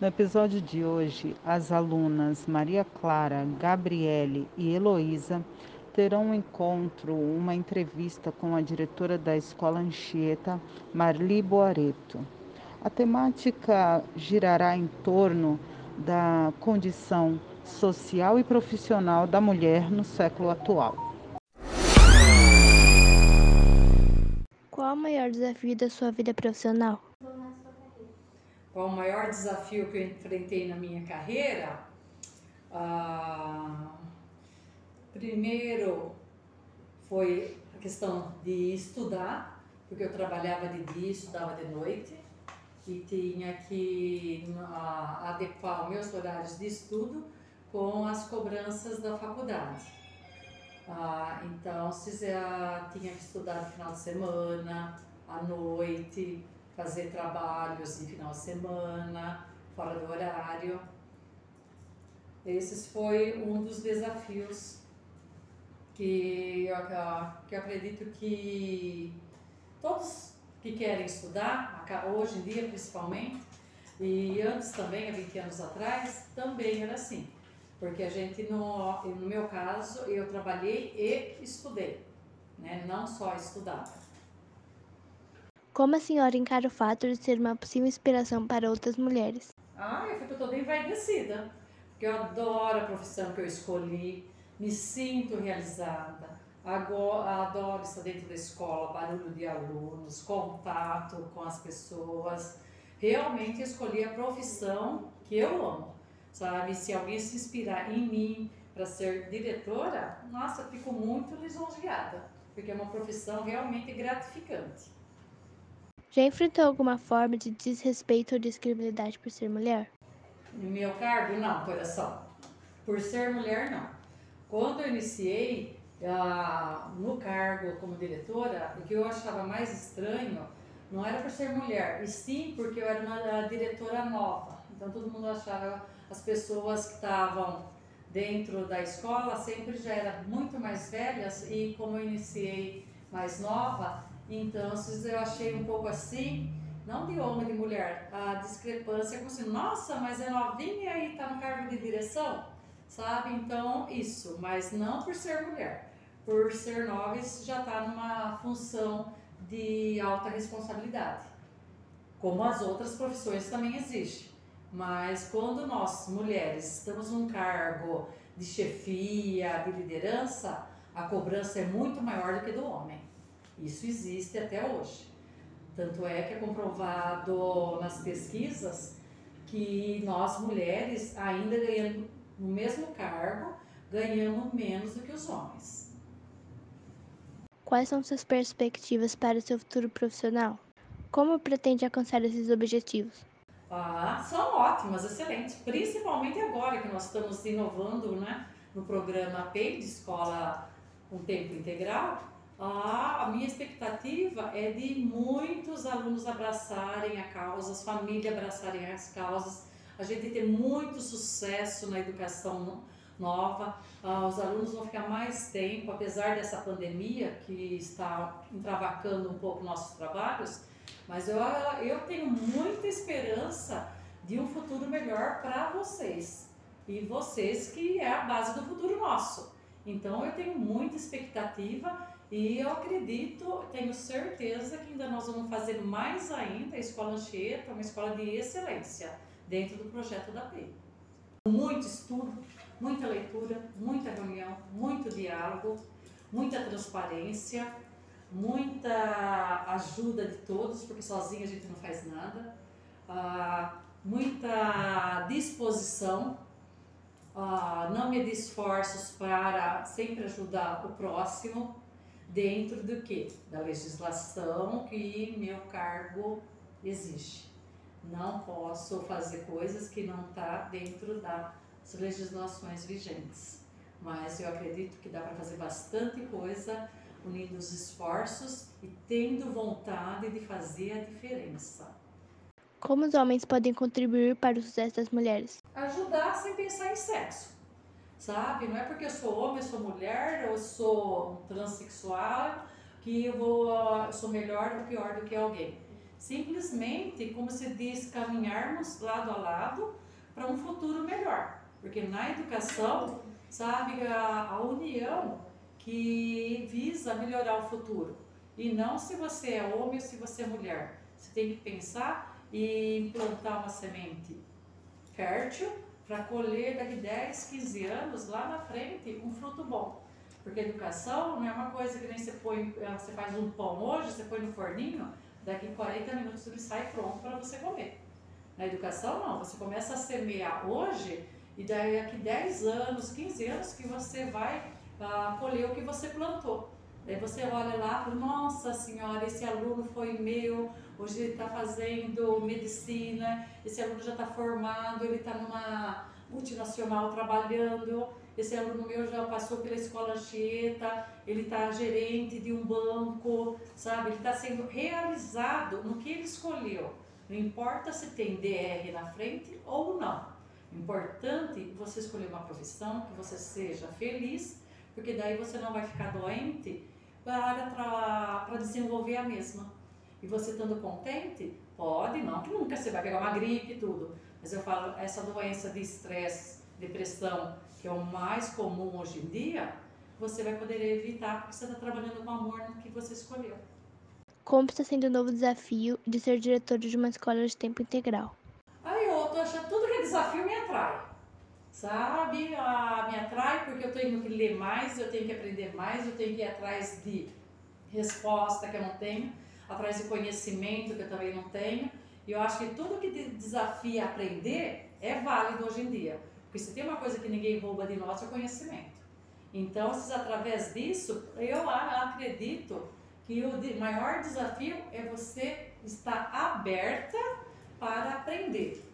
No episódio de hoje, as alunas Maria Clara, Gabriele e Heloísa terão um encontro, uma entrevista com a diretora da Escola Anchieta, Marli Boareto. A temática girará em torno da condição social e profissional da mulher no século atual. Maior desafio da sua vida profissional? Qual o maior desafio que eu enfrentei na minha carreira? Ah, primeiro foi a questão de estudar, porque eu trabalhava de dia estudava de noite e tinha que ah, adequar os meus horários de estudo com as cobranças da faculdade. Ah, então, se tinha que estudar no final de semana, à noite, fazer trabalhos de final de semana, fora do horário. Esse foi um dos desafios que eu, que eu acredito que todos que querem estudar, hoje em dia principalmente, e antes também, há 20 anos atrás, também era assim. Porque a gente, no, no meu caso, eu trabalhei e estudei, né? não só estudava. Como a senhora encara o fato de ser uma possível inspiração para outras mulheres? Ah, eu fico toda envaidecida, porque eu adoro a profissão que eu escolhi, me sinto realizada, adoro estar dentro da escola, barulho de alunos, contato com as pessoas. Realmente escolhi a profissão que eu amo, sabe? Se alguém se inspirar em mim para ser diretora, nossa, fico muito lisonjeada, porque é uma profissão realmente gratificante. Já enfrentou alguma forma de desrespeito ou discriminação por ser mulher? No meu cargo, não, só. Por ser mulher, não. Quando eu iniciei uh, no cargo como diretora, o que eu achava mais estranho não era por ser mulher, e sim porque eu era uma diretora nova. Então todo mundo achava, as pessoas que estavam dentro da escola sempre já eram muito mais velhas e como eu iniciei mais nova, então eu achei um pouco assim, não de homem e de mulher, a discrepância como assim, nossa, mas é novinha e está no cargo de direção, sabe? Então isso, mas não por ser mulher, por ser nova já está numa função de alta responsabilidade, como as outras profissões também existem. Mas quando nós, mulheres, estamos num cargo de chefia, de liderança, a cobrança é muito maior do que do homem. Isso existe até hoje. Tanto é que é comprovado nas pesquisas que nós mulheres ainda ganhamos no mesmo cargo, ganhamos menos do que os homens. Quais são suas perspectivas para o seu futuro profissional? Como pretende alcançar esses objetivos? Ah, são ótimas, excelentes, principalmente agora que nós estamos inovando né, no programa PEI de Escola com Tempo Integral, a minha expectativa é de muitos alunos abraçarem a causa, as famílias abraçarem as causas, a gente ter muito sucesso na educação nova, ah, os alunos vão ficar mais tempo, apesar dessa pandemia que está entravacando um pouco nossos trabalhos, mas eu, eu tenho muita esperança de um futuro melhor para vocês. E vocês que é a base do futuro nosso. Então eu tenho muita expectativa e eu acredito, tenho certeza que ainda nós vamos fazer mais ainda a Escola Anchieta, uma escola de excelência dentro do projeto da P. Muito estudo, muita leitura, muita reunião, muito diálogo, muita transparência, muita ajuda de todos, porque sozinho a gente não faz nada, ah, muita disposição, ah, não medir esforços para sempre ajudar o próximo, dentro do que? Da legislação que meu cargo exige. Não posso fazer coisas que não está dentro das legislações vigentes. Mas eu acredito que dá para fazer bastante coisa unindo os esforços e tendo vontade de fazer a diferença. Como os homens podem contribuir para o sucesso das mulheres? Ajudar sem pensar em sexo sabe? Não é porque eu sou homem, eu sou mulher, eu sou transexual, que eu vou, eu sou melhor ou pior do que alguém. Simplesmente, como se diz, caminharmos lado a lado para um futuro melhor. Porque na educação, sabe, a, a união que visa melhorar o futuro. E não se você é homem ou se você é mulher. Você tem que pensar e implantar uma semente fértil para colher daqui 10, 15 anos, lá na frente, um fruto bom. Porque educação não é uma coisa que nem você põe, você faz um pão hoje, você põe no forninho, daqui 40 minutos ele sai pronto para você comer. Na educação não, você começa a semear hoje e daqui 10 anos, 15 anos que você vai uh, colher o que você plantou. Daí você olha lá nossa senhora, esse aluno foi meu, hoje ele está fazendo medicina, esse aluno já está formado, ele está numa multinacional trabalhando, esse aluno meu já passou pela escola Anchieta, ele está gerente de um banco, sabe? Ele está sendo realizado no que ele escolheu. Não importa se tem DR na frente ou não. Importante você escolher uma profissão que você seja feliz, porque daí você não vai ficar doente para desenvolver a mesma. E você estando contente, pode, não que nunca você vai pegar uma gripe e tudo, mas eu falo, essa doença de estresse, depressão, que é o mais comum hoje em dia, você vai poder evitar porque você está trabalhando com amor no que você escolheu. Como está sendo o novo desafio de ser diretor de uma escola de tempo integral? Aí eu tô achando tudo que é desafio me atrai. Sabe? Ah, me atrai porque eu tenho que ler mais, eu tenho que aprender mais, eu tenho que ir atrás de resposta que eu não tenho, atrás de conhecimento que eu também não tenho. E eu acho que tudo que desafia aprender é válido hoje em dia. Porque se tem uma coisa que ninguém rouba de nós é o conhecimento. Então, através disso, eu acredito que o maior desafio é você estar aberta para aprender.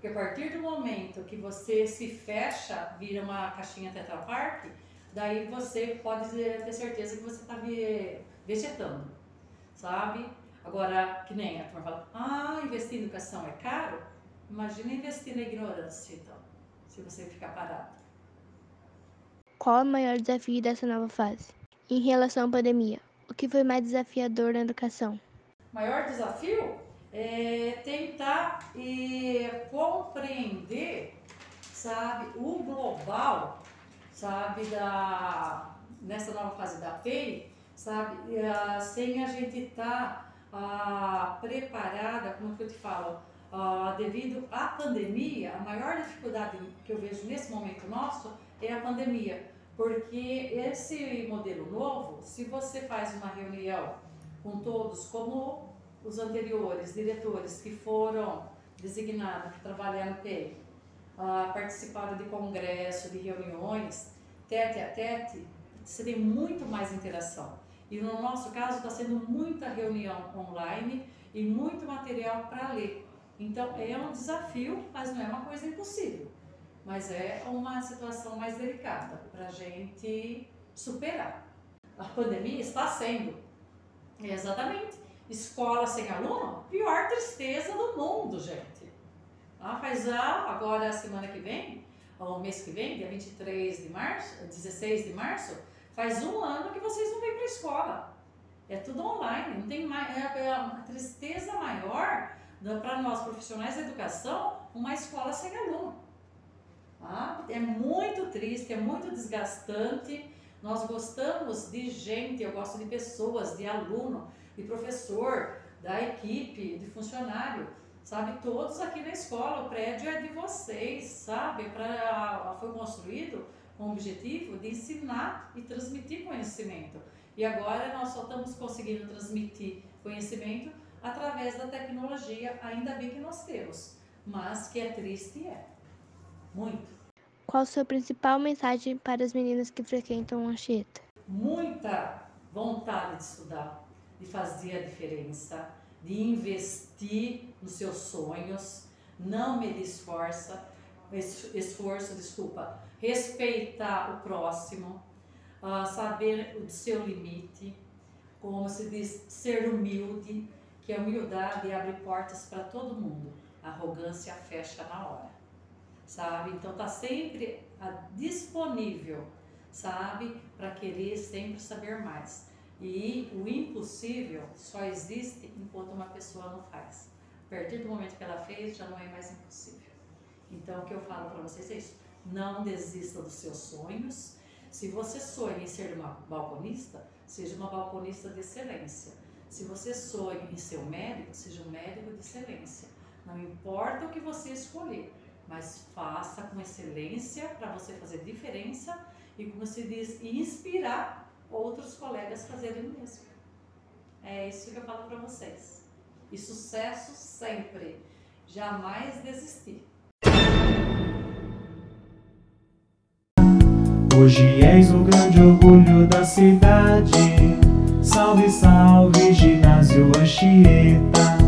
Porque a partir do momento que você se fecha, vira uma caixinha Tetra Pak, daí você pode ter certeza que você está vegetando, sabe? Agora, que nem a turma fala, ah, investir em educação é caro? Imagina investir na ignorância, então, se você ficar parado. Qual é o maior desafio dessa nova fase? Em relação à pandemia, o que foi mais desafiador na educação? Maior desafio é tentar e compreender, sabe, o global, sabe, da nessa nova fase da PEI, sabe, sem a gente estar tá, ah, preparada, como que eu te falo, ah, devido à pandemia, a maior dificuldade que eu vejo nesse momento nosso é a pandemia, porque esse modelo novo, se você faz uma reunião com todos, como os anteriores diretores que foram designados para trabalhar no uh, participaram de congresso, de reuniões, tete a tete, você tem muito mais interação. E no nosso caso está sendo muita reunião online e muito material para ler. Então é um desafio, mas não é uma coisa impossível. Mas é uma situação mais delicada para a gente superar. A pandemia está sendo. Exatamente. Escola sem aluno, pior tristeza do mundo, gente. Ah, faz a semana que vem, o mês que vem, dia 23 de março, 16 de março, faz um ano que vocês não vêm para a escola. É tudo online, não tem mais, é, é uma tristeza maior para nós profissionais da educação, uma escola sem aluno. Ah, é muito triste, é muito desgastante. Nós gostamos de gente, eu gosto de pessoas, de aluno, professor, da equipe, de funcionário, sabe? Todos aqui na escola, o prédio é de vocês, sabe? Pra, foi construído com o objetivo de ensinar e transmitir conhecimento. E agora nós só estamos conseguindo transmitir conhecimento através da tecnologia, ainda bem que nós temos, mas que é triste é. Muito. Qual a sua principal mensagem para as meninas que frequentam a Anchieta? Muita vontade de estudar, de fazer a diferença, de investir nos seus sonhos, não medir esforça, esforço, desculpa, respeitar o próximo, uh, saber o seu limite, como se diz, ser humilde, que a humildade abre portas para todo mundo, a arrogância fecha na hora, sabe? Então tá sempre disponível, sabe, para querer sempre saber mais. E o impossível só existe enquanto uma pessoa não faz. A partir do momento que ela fez, já não é mais impossível. Então, o que eu falo para vocês é isso: não desista dos seus sonhos. Se você sonha em ser uma balconista, seja uma balconista de excelência. Se você sonha em ser um médico, seja um médico de excelência. Não importa o que você escolher, mas faça com excelência para você fazer diferença e, como se diz, inspirar outros colegas fazerem o mesmo. É isso que eu falo para vocês. E sucesso sempre. Jamais desistir. Hoje és o grande orgulho da cidade. Salve, salve, ginásio Anchieta.